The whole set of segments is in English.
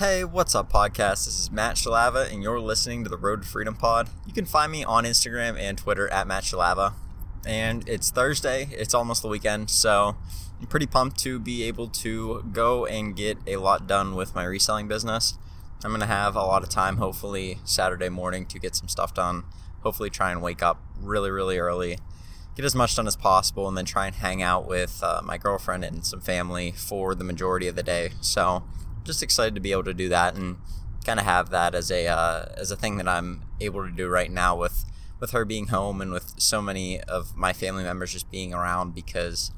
Hey, what's up, podcast? This is Matt Shalava, and you're listening to the Road to Freedom Pod. You can find me on Instagram and Twitter at Matt Shalava. And it's Thursday, it's almost the weekend, so I'm pretty pumped to be able to go and get a lot done with my reselling business. I'm going to have a lot of time, hopefully, Saturday morning to get some stuff done. Hopefully, try and wake up really, really early, get as much done as possible, and then try and hang out with uh, my girlfriend and some family for the majority of the day. So, just excited to be able to do that and kind of have that as a uh, as a thing that I'm able to do right now with with her being home and with so many of my family members just being around because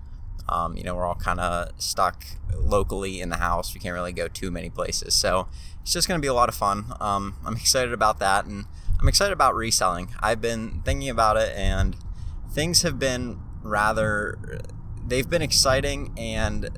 um, you know we're all kind of stuck locally in the house. We can't really go too many places, so it's just going to be a lot of fun. Um, I'm excited about that, and I'm excited about reselling. I've been thinking about it, and things have been rather they've been exciting and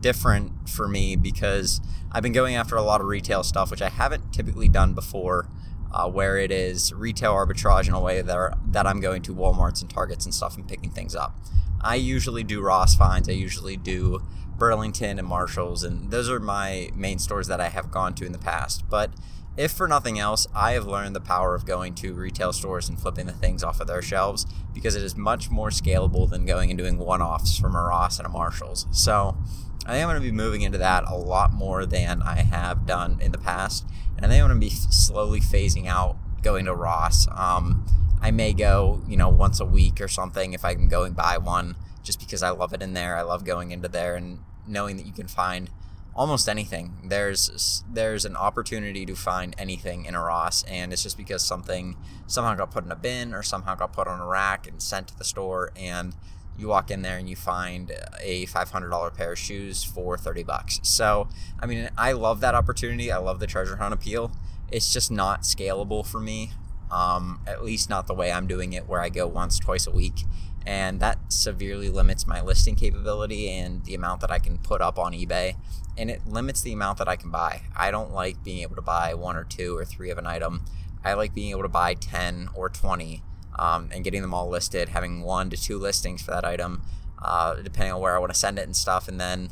different for me because I've been going after a lot of retail stuff, which I haven't typically done before, uh, where it is retail arbitrage in a way that, are, that I'm going to Walmarts and Targets and stuff and picking things up. I usually do Ross finds, I usually do Burlington and Marshalls, and those are my main stores that I have gone to in the past. But if for nothing else, I have learned the power of going to retail stores and flipping the things off of their shelves because it is much more scalable than going and doing one offs from a Ross and a Marshalls. So, I think I'm going to be moving into that a lot more than I have done in the past. And I think I'm going to be slowly phasing out going to Ross. Um, I may go, you know, once a week or something if I'm going buy one, just because I love it in there. I love going into there and knowing that you can find almost anything. There's there's an opportunity to find anything in a Ross, and it's just because something somehow got put in a bin or somehow got put on a rack and sent to the store, and you walk in there and you find a $500 pair of shoes for 30 bucks. So, I mean, I love that opportunity. I love the treasure hunt appeal. It's just not scalable for me, um, at least not the way I'm doing it, where I go once, twice a week. And that severely limits my listing capability and the amount that I can put up on eBay. And it limits the amount that I can buy. I don't like being able to buy one or two or three of an item. I like being able to buy 10 or 20 um, and getting them all listed, having one to two listings for that item, uh, depending on where I want to send it and stuff, and then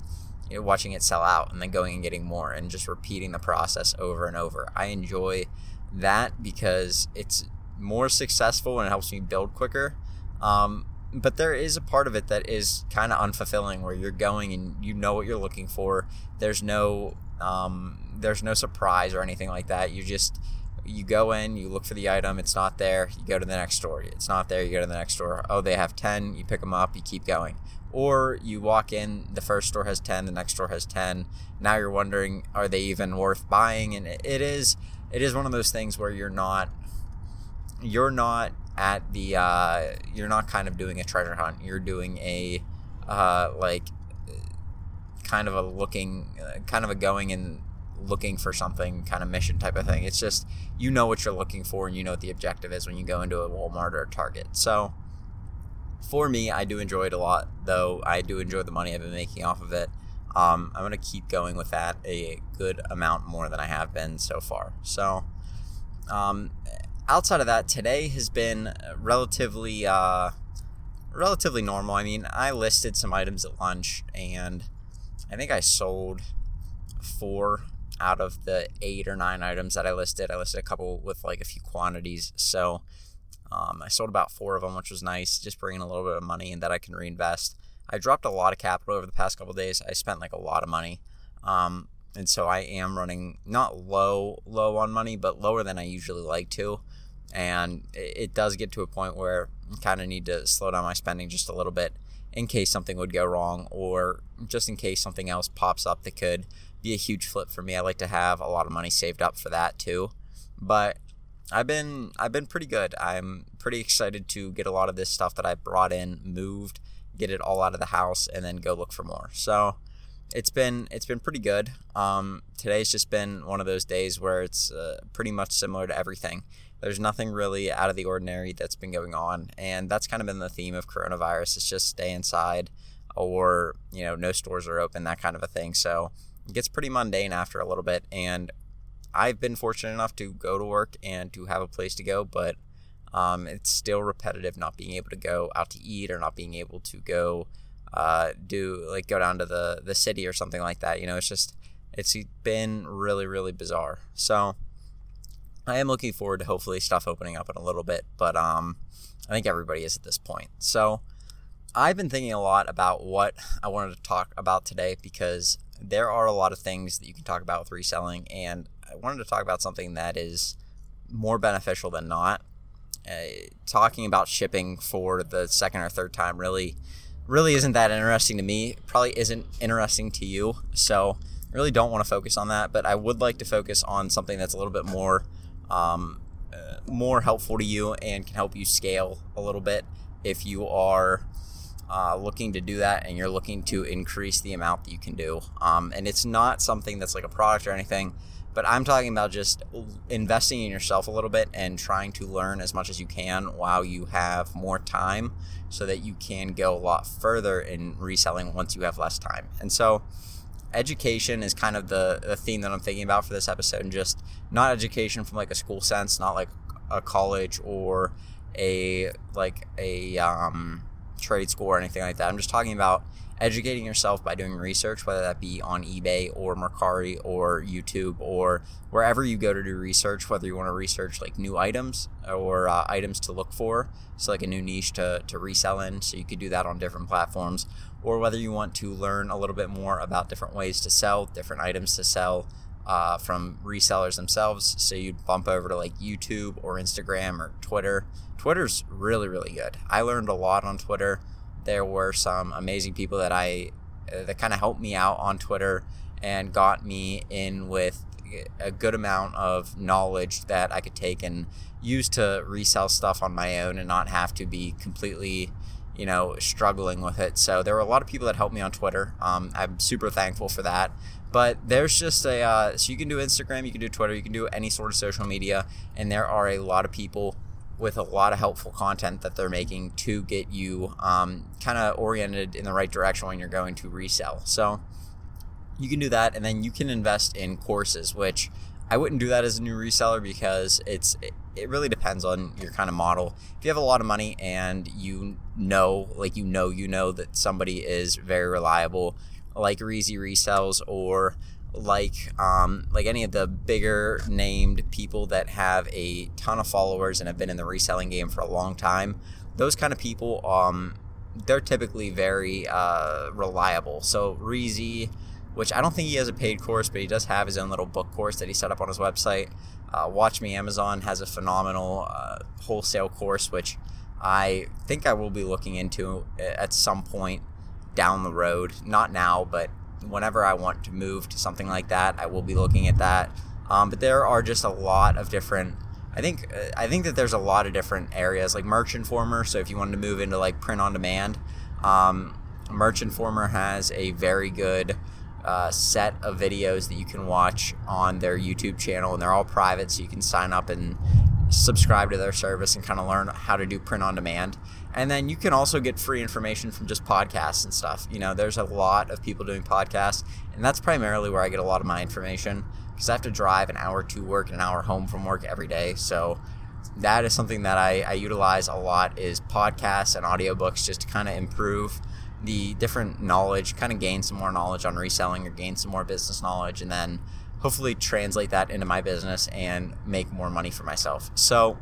you know, watching it sell out and then going and getting more and just repeating the process over and over. I enjoy that because it's more successful and it helps me build quicker. Um, but there is a part of it that is kind of unfulfilling where you're going and you know what you're looking for. There's no um, there's no surprise or anything like that. You just you go in, you look for the item, it's not there, you go to the next store. It's not there, you go to the next store. Oh, they have 10, you pick them up, you keep going. Or you walk in, the first store has 10, the next store has 10. Now you're wondering, are they even worth buying? And it is it is one of those things where you're not you're not at the uh, you're not kind of doing a treasure hunt. You're doing a uh, like kind of a looking uh, kind of a going and looking for something kind of mission type of thing. It's just you know what you're looking for and you know what the objective is when you go into a Walmart or a Target. So for me, I do enjoy it a lot, though I do enjoy the money I've been making off of it. Um, I'm gonna keep going with that a good amount more than I have been so far. So um, outside of that, today has been relatively uh, relatively normal. I mean, I listed some items at lunch and I think I sold four out of the eight or nine items that I listed. I listed a couple with like a few quantities. So um, I sold about four of them, which was nice, just bringing a little bit of money and that I can reinvest. I dropped a lot of capital over the past couple days. I spent like a lot of money. Um, and so I am running not low, low on money, but lower than I usually like to. And it does get to a point where I kind of need to slow down my spending just a little bit in case something would go wrong or just in case something else pops up that could be a huge flip for me. I like to have a lot of money saved up for that too. But I've been I've been pretty good. I'm pretty excited to get a lot of this stuff that I brought in moved, get it all out of the house, and then go look for more. So it's been it's been pretty good. Um, today's just been one of those days where it's uh, pretty much similar to everything. There's nothing really out of the ordinary that's been going on, and that's kind of been the theme of coronavirus. It's just stay inside, or you know, no stores are open, that kind of a thing. So it gets pretty mundane after a little bit. And I've been fortunate enough to go to work and to have a place to go, but um, it's still repetitive not being able to go out to eat or not being able to go uh, do like go down to the the city or something like that. You know, it's just It's been really, really bizarre. So I am looking forward to hopefully stuff opening up in a little bit, but um, I think everybody is at this point. So I've been thinking a lot about what I wanted to talk about today because there are a lot of things that you can talk about with reselling, and I wanted to talk about something that is more beneficial than not. Uh, talking about shipping for the second or third time really, really isn't that interesting to me. Probably isn't interesting to you. So I really don't want to focus on that. But I would like to focus on something that's a little bit more, um, uh, more helpful to you and can help you scale a little bit if you are uh, looking to do that and you're looking to increase the amount that you can do. Um, and it's not something that's like a product or anything, but I'm talking about just investing in yourself a little bit and trying to learn as much as you can while you have more time so that you can go a lot further in reselling once you have less time. And so, education is kind of the, the theme that I'm thinking about for this episode, and just not education from like a school sense, not like a college or a like a um, trade school or anything like that. I'm just talking about educating yourself by doing research, whether that be on eBay or Mercari or YouTube or wherever you go to do research, whether you want to research like new items or uh, items to look for, so like a new niche to, to resell in, so you could do that on different platforms, or whether you want to learn a little bit more about different ways to sell, different items to sell. Uh, from resellers themselves, so you'd bump over to like YouTube or Instagram or Twitter. Twitter's really, really good. I learned a lot on Twitter there were some amazing people that I uh, that kind of helped me out on Twitter and got me in with a good amount of knowledge that I could take and use to resell stuff on my own and not have to be completely, you know, struggling with it. So there were a lot of people that helped me on Twitter. Um, I'm super thankful for that. But there's just a uh, so you can do Instagram, you can do Twitter, you can do any sort of social media, and there are a lot of people with a lot of helpful content that they're making to get you um, kind of oriented in the right direction when you're going to resell. So you can do that, and then you can invest in courses, which I wouldn't do that as a new reseller because it's it really depends on your kind of model. If you have a lot of money and you know, like you know, you know that somebody is very reliable, like Reezy resells or like um, like any of the bigger named people that have a ton of followers and have been in the reselling game for a long time. Those kind of people, um, they're typically very uh, reliable. So Reezy, which I don't think he has a paid course, but he does have his own little book course that he set up on his website. Uh, Watch Me Amazon has a phenomenal uh, wholesale course, which I think I will be looking into at some point down the road. Not now, but whenever I want to move to something like that, I will be looking at that. Um, but there are just a lot of different. I think uh, I think that there's a lot of different areas like Merch Informer. So if you wanted to move into like print on demand, um, Merch Informer has a very good uh, set of videos that you can watch on their YouTube channel, and they're all private, so you can sign up and subscribe to their service and kind of learn how to do print on demand. And then you can also get free information from just podcasts and stuff. You know, there's a lot of people doing podcasts, and that's primarily where I get a lot of my information because I have to drive an hour to work and an hour home from work every day. So that is something that I, I utilize a lot is podcasts and audiobooks just to kind of improve the different knowledge, kind of gain some more knowledge on reselling or gain some more business knowledge, and then hopefully translate that into my business and make more money for myself. So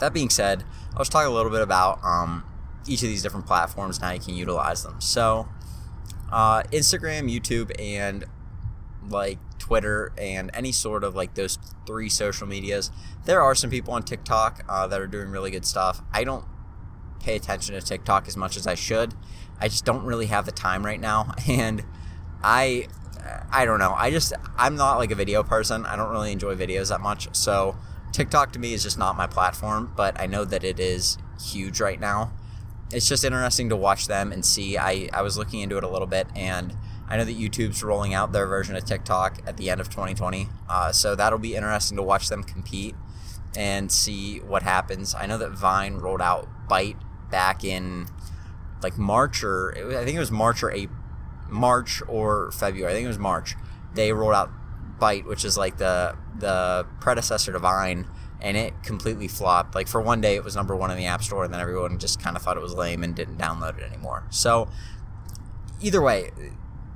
that being said, let's talk a little bit about um, each of these different platforms and how you can utilize them. So, uh, Instagram, YouTube, and like Twitter and any sort of like those three social medias. There are some people on TikTok uh, that are doing really good stuff. I don't pay attention to TikTok as much as I should. I just don't really have the time right now, and I, I don't know. I just I'm not like a video person. I don't really enjoy videos that much, so TikTok to me is just not my platform, but I know that it is huge right now. It's just interesting to watch them and see. I, I was looking into it a little bit, and I know that YouTube's rolling out their version of TikTok at the end of 2020. Uh, so that'll be interesting to watch them compete and see what happens. I know that Vine rolled out Byte back in like March or I think it was March or April, March or February. I think it was March. They rolled out Byte, which is like the the predecessor to Vine, and it completely flopped. Like for one day, it was number one in the App Store, and then everyone just kind of thought it was lame and didn't download it anymore. So either way,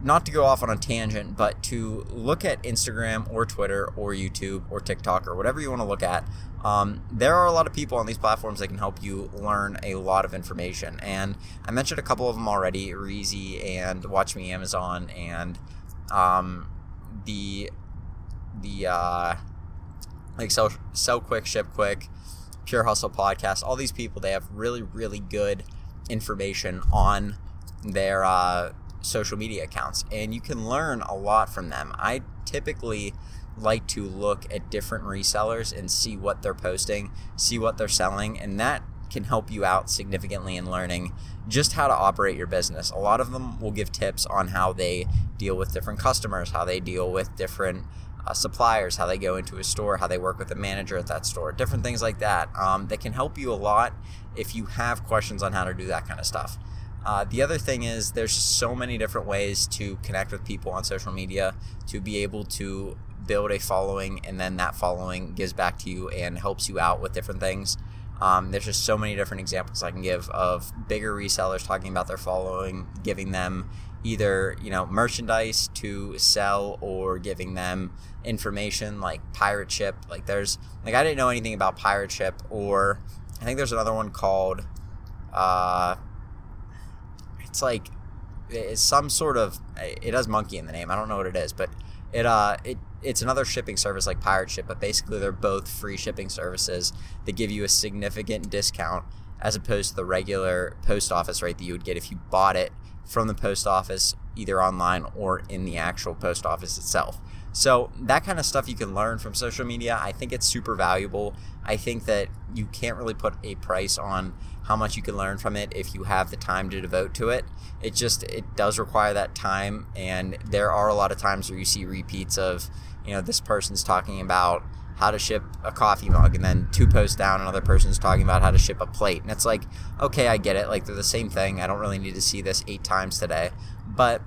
not to go off on a tangent, but to look at Instagram or Twitter or YouTube or TikTok or whatever you want to look at. Um, there are a lot of people on these platforms that can help you learn a lot of information. And I mentioned a couple of them already Reezy and Watch Me Amazon and um, the the uh, like sell, sell quick ship quick pure hustle podcast all these people they have really really good information on their uh, social media accounts and you can learn a lot from them i typically like to look at different resellers and see what they're posting see what they're selling and that can help you out significantly in learning just how to operate your business. A lot of them will give tips on how they deal with different customers, how they deal with different uh, suppliers, how they go into a store, how they work with the manager at that store, different things like that. Um, that can help you a lot if you have questions on how to do that kind of stuff. Uh, the other thing is there's so many different ways to connect with people on social media to be able to build a following and then that following gives back to you and helps you out with different things. Um, there's just so many different examples I can give of bigger resellers talking about their following, giving them either you know merchandise to sell or giving them information like pirate ship like there's like i didn't know anything about pirate ship or i think there's another one called uh it's like it's some sort of it has monkey in the name i don't know what it is but it uh it it's another shipping service like pirate ship but basically they're both free shipping services that give you a significant discount as opposed to the regular post office rate that you would get if you bought it from the post office either online or in the actual post office itself so that kind of stuff you can learn from social media i think it's super valuable i think that you can't really put a price on how much you can learn from it if you have the time to devote to it. It just it does require that time and there are a lot of times where you see repeats of, you know, this person's talking about how to ship a coffee mug and then two posts down another person's talking about how to ship a plate. And it's like, okay, I get it. Like they're the same thing. I don't really need to see this 8 times today. But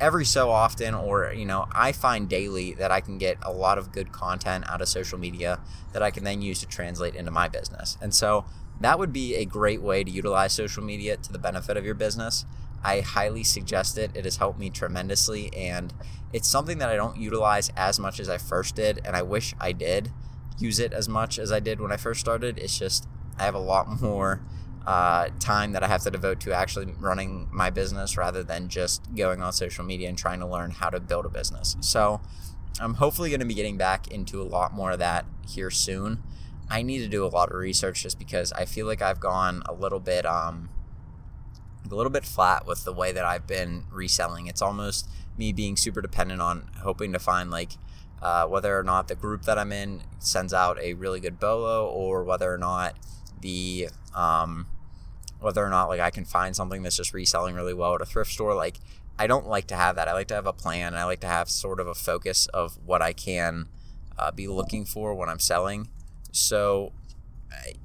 every so often or you know i find daily that i can get a lot of good content out of social media that i can then use to translate into my business and so that would be a great way to utilize social media to the benefit of your business. I highly suggest it. It has helped me tremendously, and it's something that I don't utilize as much as I first did, and I wish I did use it as much as I did when I first started. It's just I have a lot more uh, time that I have to devote to actually running my business rather than just going on social media and trying to learn how to build a business. So I'm hopefully going to be getting back into a lot more of that here soon. I need to do a lot of research just because I feel like I've gone a little bit um a little bit flat with the way that I've been reselling. It's almost me being super dependent on hoping to find like uh, whether or not the group that I'm in sends out a really good bolo or whether or not the um, whether or not like I can find something that's just reselling really well at a thrift store. Like I don't like to have that. I like to have a plan. I like to have sort of a focus of what I can uh, be looking for when I'm selling. So,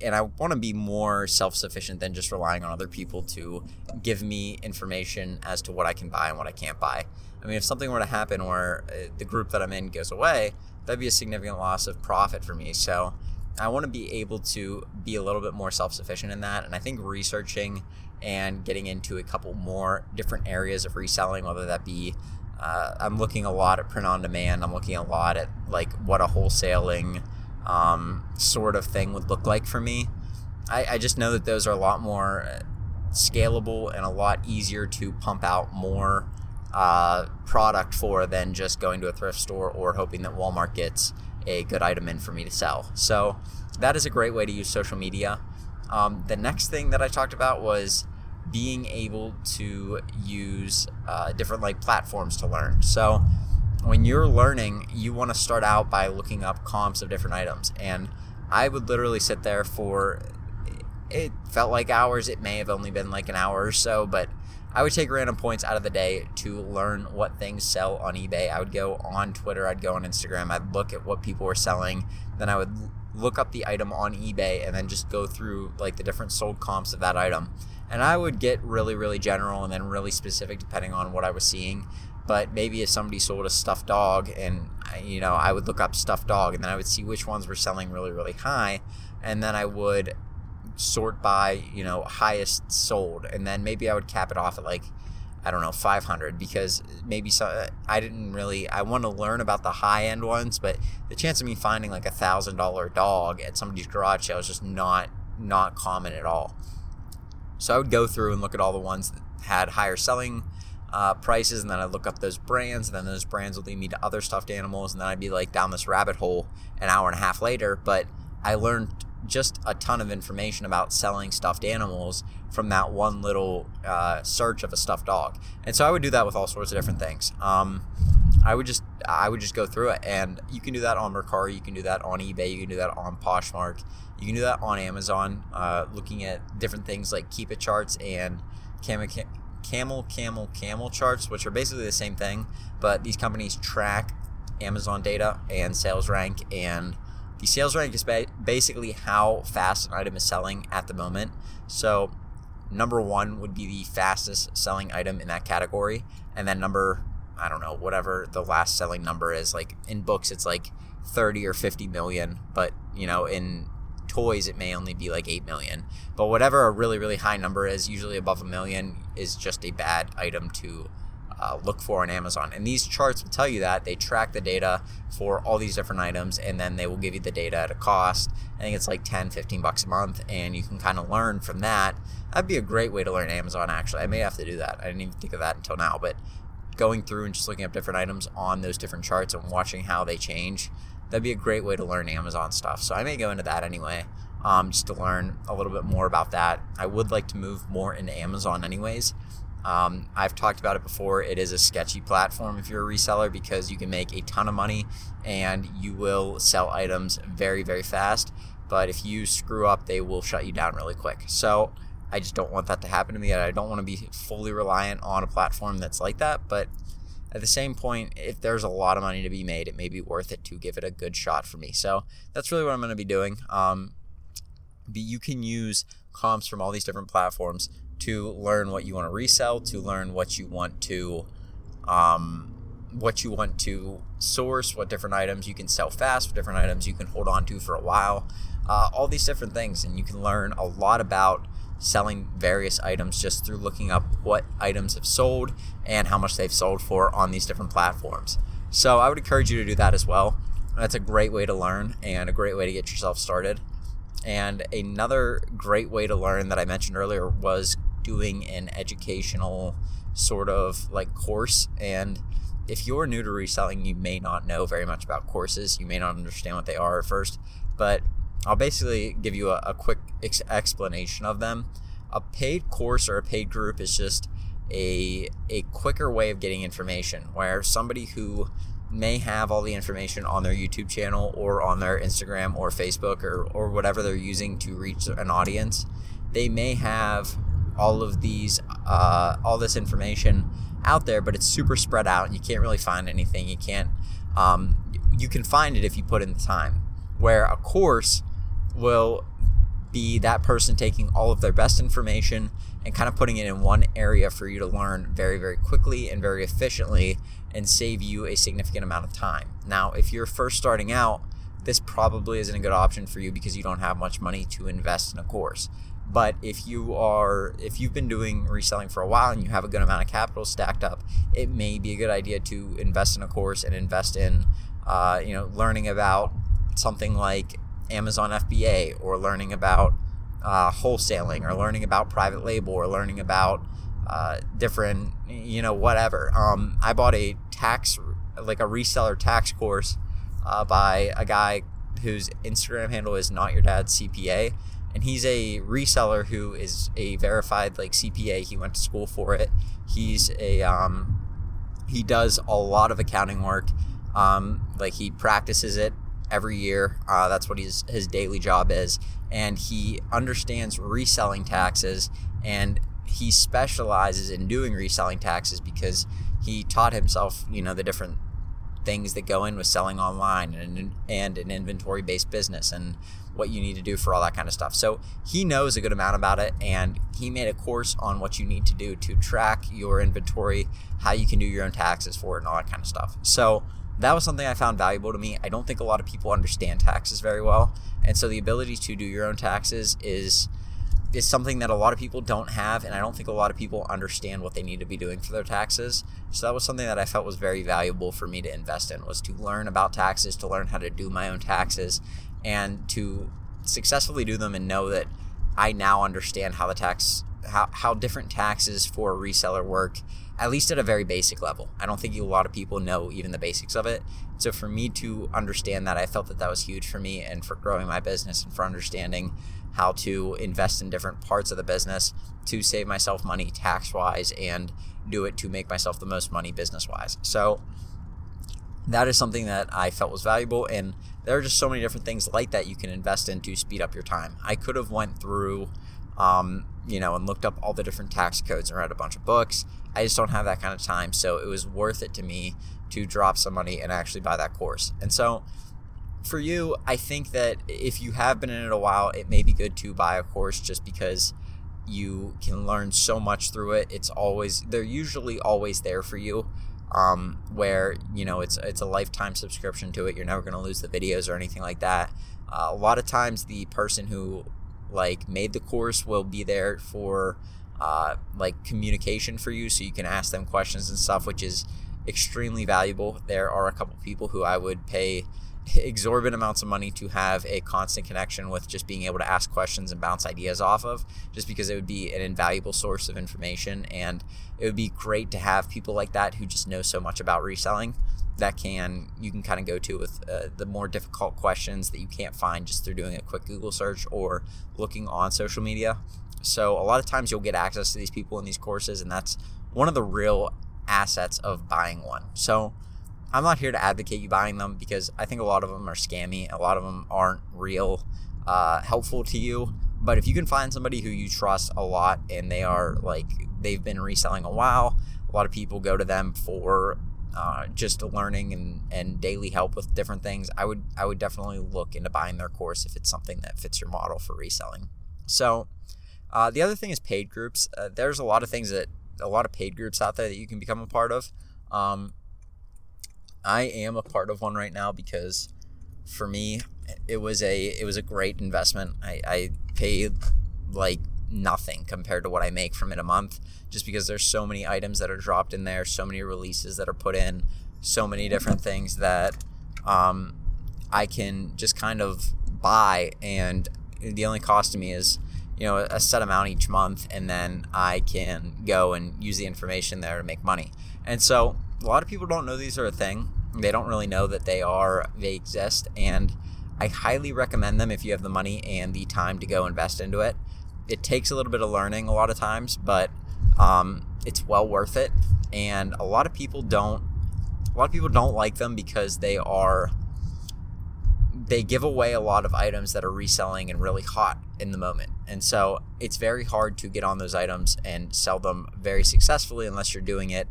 and I want to be more self sufficient than just relying on other people to give me information as to what I can buy and what I can't buy. I mean, if something were to happen where uh, the group that I'm in goes away, that'd be a significant loss of profit for me. So, I want to be able to be a little bit more self sufficient in that. And I think researching and getting into a couple more different areas of reselling, whether that be uh, I'm looking a lot at print on demand, I'm looking a lot at like what a wholesaling um, sort of thing would look like for me. I, I just know that those are a lot more uh, scalable and a lot easier to pump out more uh, product for than just going to a thrift store or hoping that Walmart gets a good item in for me to sell. So that is a great way to use social media. Um, the next thing that I talked about was being able to use uh, different like platforms to learn. So when you're learning, you want to start out by looking up comps of different items. And I would literally sit there for it felt like hours. It may have only been like an hour or so, but I would take random points out of the day to learn what things sell on eBay. I would go on Twitter, I'd go on Instagram, I'd look at what people were selling, then I would look up the item on eBay and then just go through like the different sold comps of that item. And I would get really, really general and then really specific depending on what I was seeing but maybe if somebody sold a stuffed dog and you know i would look up stuffed dog and then i would see which ones were selling really really high and then i would sort by you know highest sold and then maybe i would cap it off at like I don't know, 500 because maybe so, I didn't really, I want to learn about the high end ones, but the chance of me finding like a thousand dollar dog at somebody's garage sale is just not, not common at all. So I would go through and look at all the ones that had higher selling uh, prices, and then I'd look up those brands, and then those brands would lead me to other stuffed animals, and then I'd be like down this rabbit hole an hour and a half later. But I learned just a ton of information about selling stuffed animals from that one little uh, search of a stuffed dog. And so I would do that with all sorts of different things. Um, I would just I would just go through it, and you can do that on Mercari, you can do that on eBay, you can do that on Poshmark, you can do that on Amazon. Uh, looking at different things like Keepa charts and camel, camel camel camel charts, which are basically the same thing, but these companies track Amazon data and sales rank and the sales rank is ba- basically how fast an item is selling at the moment. So, number one would be the fastest selling item in that category. And then number, I don't know, whatever the last selling number is. Like in books, it's like 30 or 50 million. But, you know, in toys, it may only be like 8 million. But whatever a really, really high number is, usually above a million, is just a bad item to uh, look for on Amazon. And these charts will tell you that they track the data for all these different items and then they will give you the data at a cost. I think it's like 10, 15 bucks a month and you can kind of learn from that. That'd be a great way to learn Amazon actually. I may have to do that. I didn't even think of that until now, but going through and just looking up different items on those different charts and watching how they change, that'd be a great way to learn Amazon stuff. So I may go into that anyway. Um, just to learn a little bit more about that. I would like to move more into Amazon, anyways. Um, I've talked about it before. It is a sketchy platform if you're a reseller because you can make a ton of money and you will sell items very, very fast. But if you screw up, they will shut you down really quick. So I just don't want that to happen to me. I don't want to be fully reliant on a platform that's like that. But at the same point, if there's a lot of money to be made, it may be worth it to give it a good shot for me. So that's really what I'm going to be doing. Um, you can use comps from all these different platforms to learn what you want to resell, to learn what you want to, um, what you want to source, what different items you can sell fast, what different items you can hold on to for a while, uh, all these different things, and you can learn a lot about selling various items just through looking up what items have sold and how much they've sold for on these different platforms. So I would encourage you to do that as well. That's a great way to learn and a great way to get yourself started. And another great way to learn that I mentioned earlier was doing an educational sort of like course. And if you're new to reselling you may not know very much about courses. You may not understand what they are at first. But i'll basically give you a, a quick ex- explanation of them. A paid course or a paid group is just a, a quicker way of getting information where somebody who may have all the information on their YouTube channel or on their Instagram or Facebook or, or whatever they're using to reach an audience, they may have all of these uh, all this information out there, but it's super spread out, and you can't really find anything. You can't. Um, you can find it if you put in the time. Where a course will be that person taking all of their best information and kind of putting it in one area for you to learn very, very quickly and very efficiently and save you a significant amount of time. Now, if you're first starting out, this probably isn't a good option for you because you don't have much money to invest in a course. But if you are if you've been doing reselling for a while and you have a good amount of capital stacked up, it may be a good idea to invest in a course and invest in uh, you know learning about something like Amazon FBA or learning about uh, wholesaling or learning about private label or learning about uh, different you know whatever. Um, I bought a tax like a reseller tax course uh, by a guy whose Instagram handle is not your dad's CPA and he's a reseller who is a verified like CPA. He went to school for it. He's a um, he does a lot of accounting work. Um, like he practices it every year. Uh, that's what his his daily job is, and he understands reselling taxes and he specializes in doing reselling taxes because he taught himself, you know, the different things that go in with selling online and and an inventory based business and what you need to do for all that kind of stuff. So he knows a good amount about it, and he made a course on what you need to do to track your inventory, how you can do your own taxes for it, and all that kind of stuff. So that was something I found valuable to me. I don't think a lot of people understand taxes very well, and so the ability to do your own taxes is is something that a lot of people don't have, and I don't think a lot of people understand what they need to be doing for their taxes. So that was something that I felt was very valuable for me to invest in was to learn about taxes, to learn how to do my own taxes, and to successfully do them and know that I now understand how the tax how, how different taxes for a reseller work at least at a very basic level. I don't think a lot of people know even the basics of it. So for me to understand that, I felt that that was huge for me and for growing my business and for understanding how to invest in different parts of the business to save myself money tax wise and do it to make myself the most money business wise. So that is something that I felt was valuable and there are just so many different things like that you can invest in to speed up your time. I could have went through um, you know, and looked up all the different tax codes and read a bunch of books. I just don't have that kind of time. So it was worth it to me to drop some money and actually buy that course. And so for you, I think that if you have been in it a while, it may be good to buy a course just because you can learn so much through it. It's always, they're usually always there for you. Um, where you know it's it's a lifetime subscription to it. You're never going to lose the videos or anything like that. Uh, a lot of times, the person who like made the course will be there for uh, like communication for you so you can ask them questions and stuff which is extremely valuable there are a couple people who i would pay exorbitant amounts of money to have a constant connection with just being able to ask questions and bounce ideas off of just because it would be an invaluable source of information and it would be great to have people like that who just know so much about reselling that can you can kind of go to with uh, the more difficult questions that you can't find just through doing a quick Google search or looking on social media. So a lot of times you'll get access to these people in these courses, and that's one of the real assets of buying one. So I'm not here to advocate you buying them because I think a lot of them are scammy. A lot of them aren't real uh, helpful to you. But if you can find somebody who you trust a lot and they are like they've been reselling a while, a lot of people go to them for uh, just learning and, and daily help with different things, I would I would definitely look into buying their course if it's something that fits your model for reselling. So uh, the other thing is paid groups. Uh, there's a lot of things that a lot of paid groups out there that you can become a part of. Um, I am a part of one right now because for me it was a it was a great investment. I, I paid like nothing compared to what I make from it a month just because there's so many items that are dropped in there, so many releases that are put in, so many different things that um, I can just kind of buy and the only cost to me is you know a set amount each month and then I can go and use the information there to make money. And so a lot of people don't know these are a thing. They don't really know that they are they exist and I highly recommend them if you have the money and the time to go invest into it it takes a little bit of learning a lot of times, but um, it's well worth it. And a lot of people don't. A lot of people don't like them because they are. They give away a lot of items that are reselling and really hot in the moment. And so it's very hard to get on those items and sell them very successfully unless you're doing it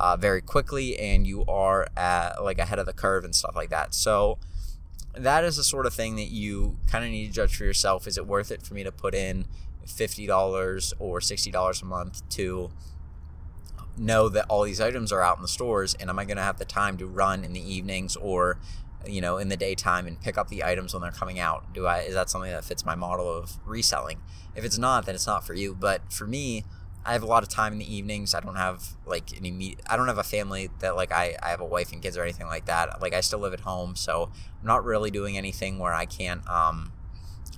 uh, very quickly and you are at, like ahead of the curve and stuff like that. So that is the sort of thing that you kind of need to judge for yourself. Is it worth it for me to put in $50 or $60 a month to know that all these items are out in the stores and am I going to have the time to run in the evenings or you know in the daytime and pick up the items when they're coming out. Do I is that something that fits my model of reselling? If it's not then it's not for you. But for me I have a lot of time in the evenings. I don't have like any meet I don't have a family that like I, I have a wife and kids or anything like that. Like I still live at home so I'm not really doing anything where I can't um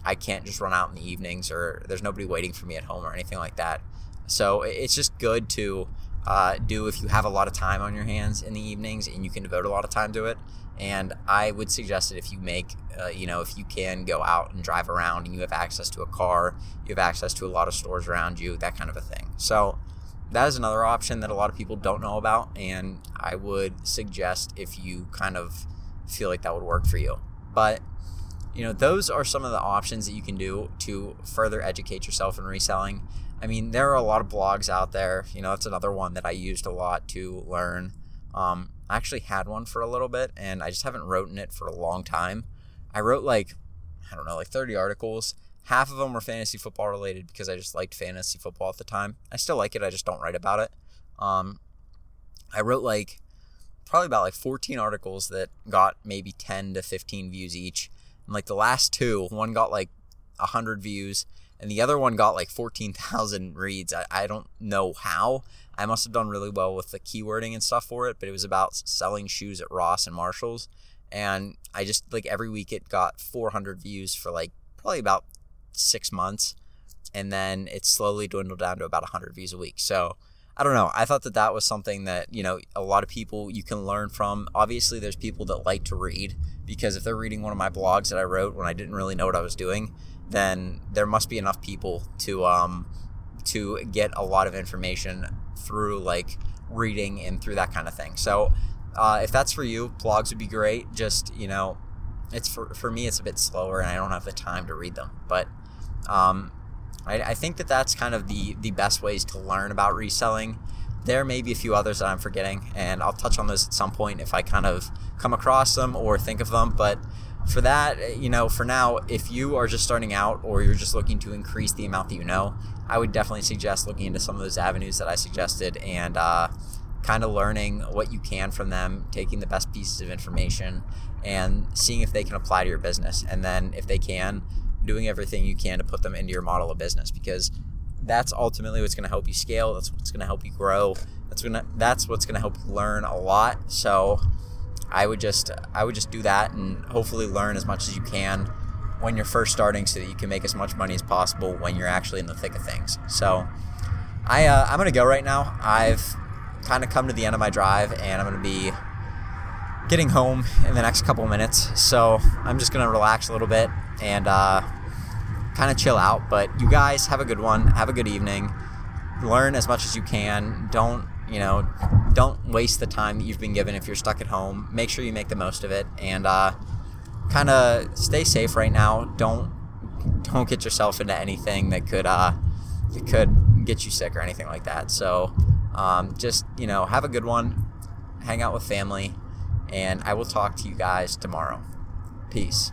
I can't just run out in the evenings or there's nobody waiting for me at home or anything like that. So it's just good to uh, do if you have a lot of time on your hands in the evenings and you can devote a lot of time to it. And I would suggest that if you make, uh, you know, if you can go out and drive around and you have access to a car, you have access to a lot of stores around you, that kind of a thing. So that is another option that a lot of people don't know about. And I would suggest if you kind of feel like that would work for you. But you know, those are some of the options that you can do to further educate yourself in reselling. I mean, there are a lot of blogs out there. You know, that's another one that I used a lot to learn. Um, I actually had one for a little bit, and I just haven't written it for a long time. I wrote like, I don't know, like 30 articles. Half of them were fantasy football related because I just liked fantasy football at the time. I still like it, I just don't write about it. Um, I wrote like probably about like 14 articles that got maybe 10 to 15 views each and like the last two, one got like 100 views, and the other one got like 14,000 reads. I, I don't know how. I must have done really well with the keywording and stuff for it, but it was about selling shoes at Ross and Marshalls. And I just like every week it got 400 views for like probably about six months. And then it slowly dwindled down to about 100 views a week. So I don't know. I thought that that was something that, you know, a lot of people you can learn from. Obviously, there's people that like to read because if they're reading one of my blogs that I wrote when I didn't really know what I was doing, then there must be enough people to um, to get a lot of information through like reading and through that kind of thing. So uh, if that's for you, blogs would be great. Just you know, it's for for me, it's a bit slower, and I don't have the time to read them. But um, I, I think that that's kind of the the best ways to learn about reselling. There may be a few others that I'm forgetting, and I'll touch on those at some point if I kind of come across them or think of them. But for that, you know, for now, if you are just starting out or you're just looking to increase the amount that you know, I would definitely suggest looking into some of those avenues that I suggested and uh, kind of learning what you can from them, taking the best pieces of information and seeing if they can apply to your business. And then if they can, doing everything you can to put them into your model of business because that's ultimately what's going to help you scale. That's what's going to help you grow. That's going that's what's going to help you learn a lot. So I would just I would just do that and hopefully learn as much as you can when you're first starting so that you can make as much money as possible when you're actually in the thick of things. So I uh, I'm gonna go right now. I've kind of come to the end of my drive and I'm gonna be getting home in the next couple minutes. So I'm just gonna relax a little bit and uh, kind of chill out. But you guys have a good one. Have a good evening. Learn as much as you can. Don't you know? Don't waste the time that you've been given if you're stuck at home. Make sure you make the most of it and uh, kind of stay safe right now. Don't don't get yourself into anything that could uh, that could get you sick or anything like that. So um, just you know have a good one. Hang out with family, and I will talk to you guys tomorrow. Peace.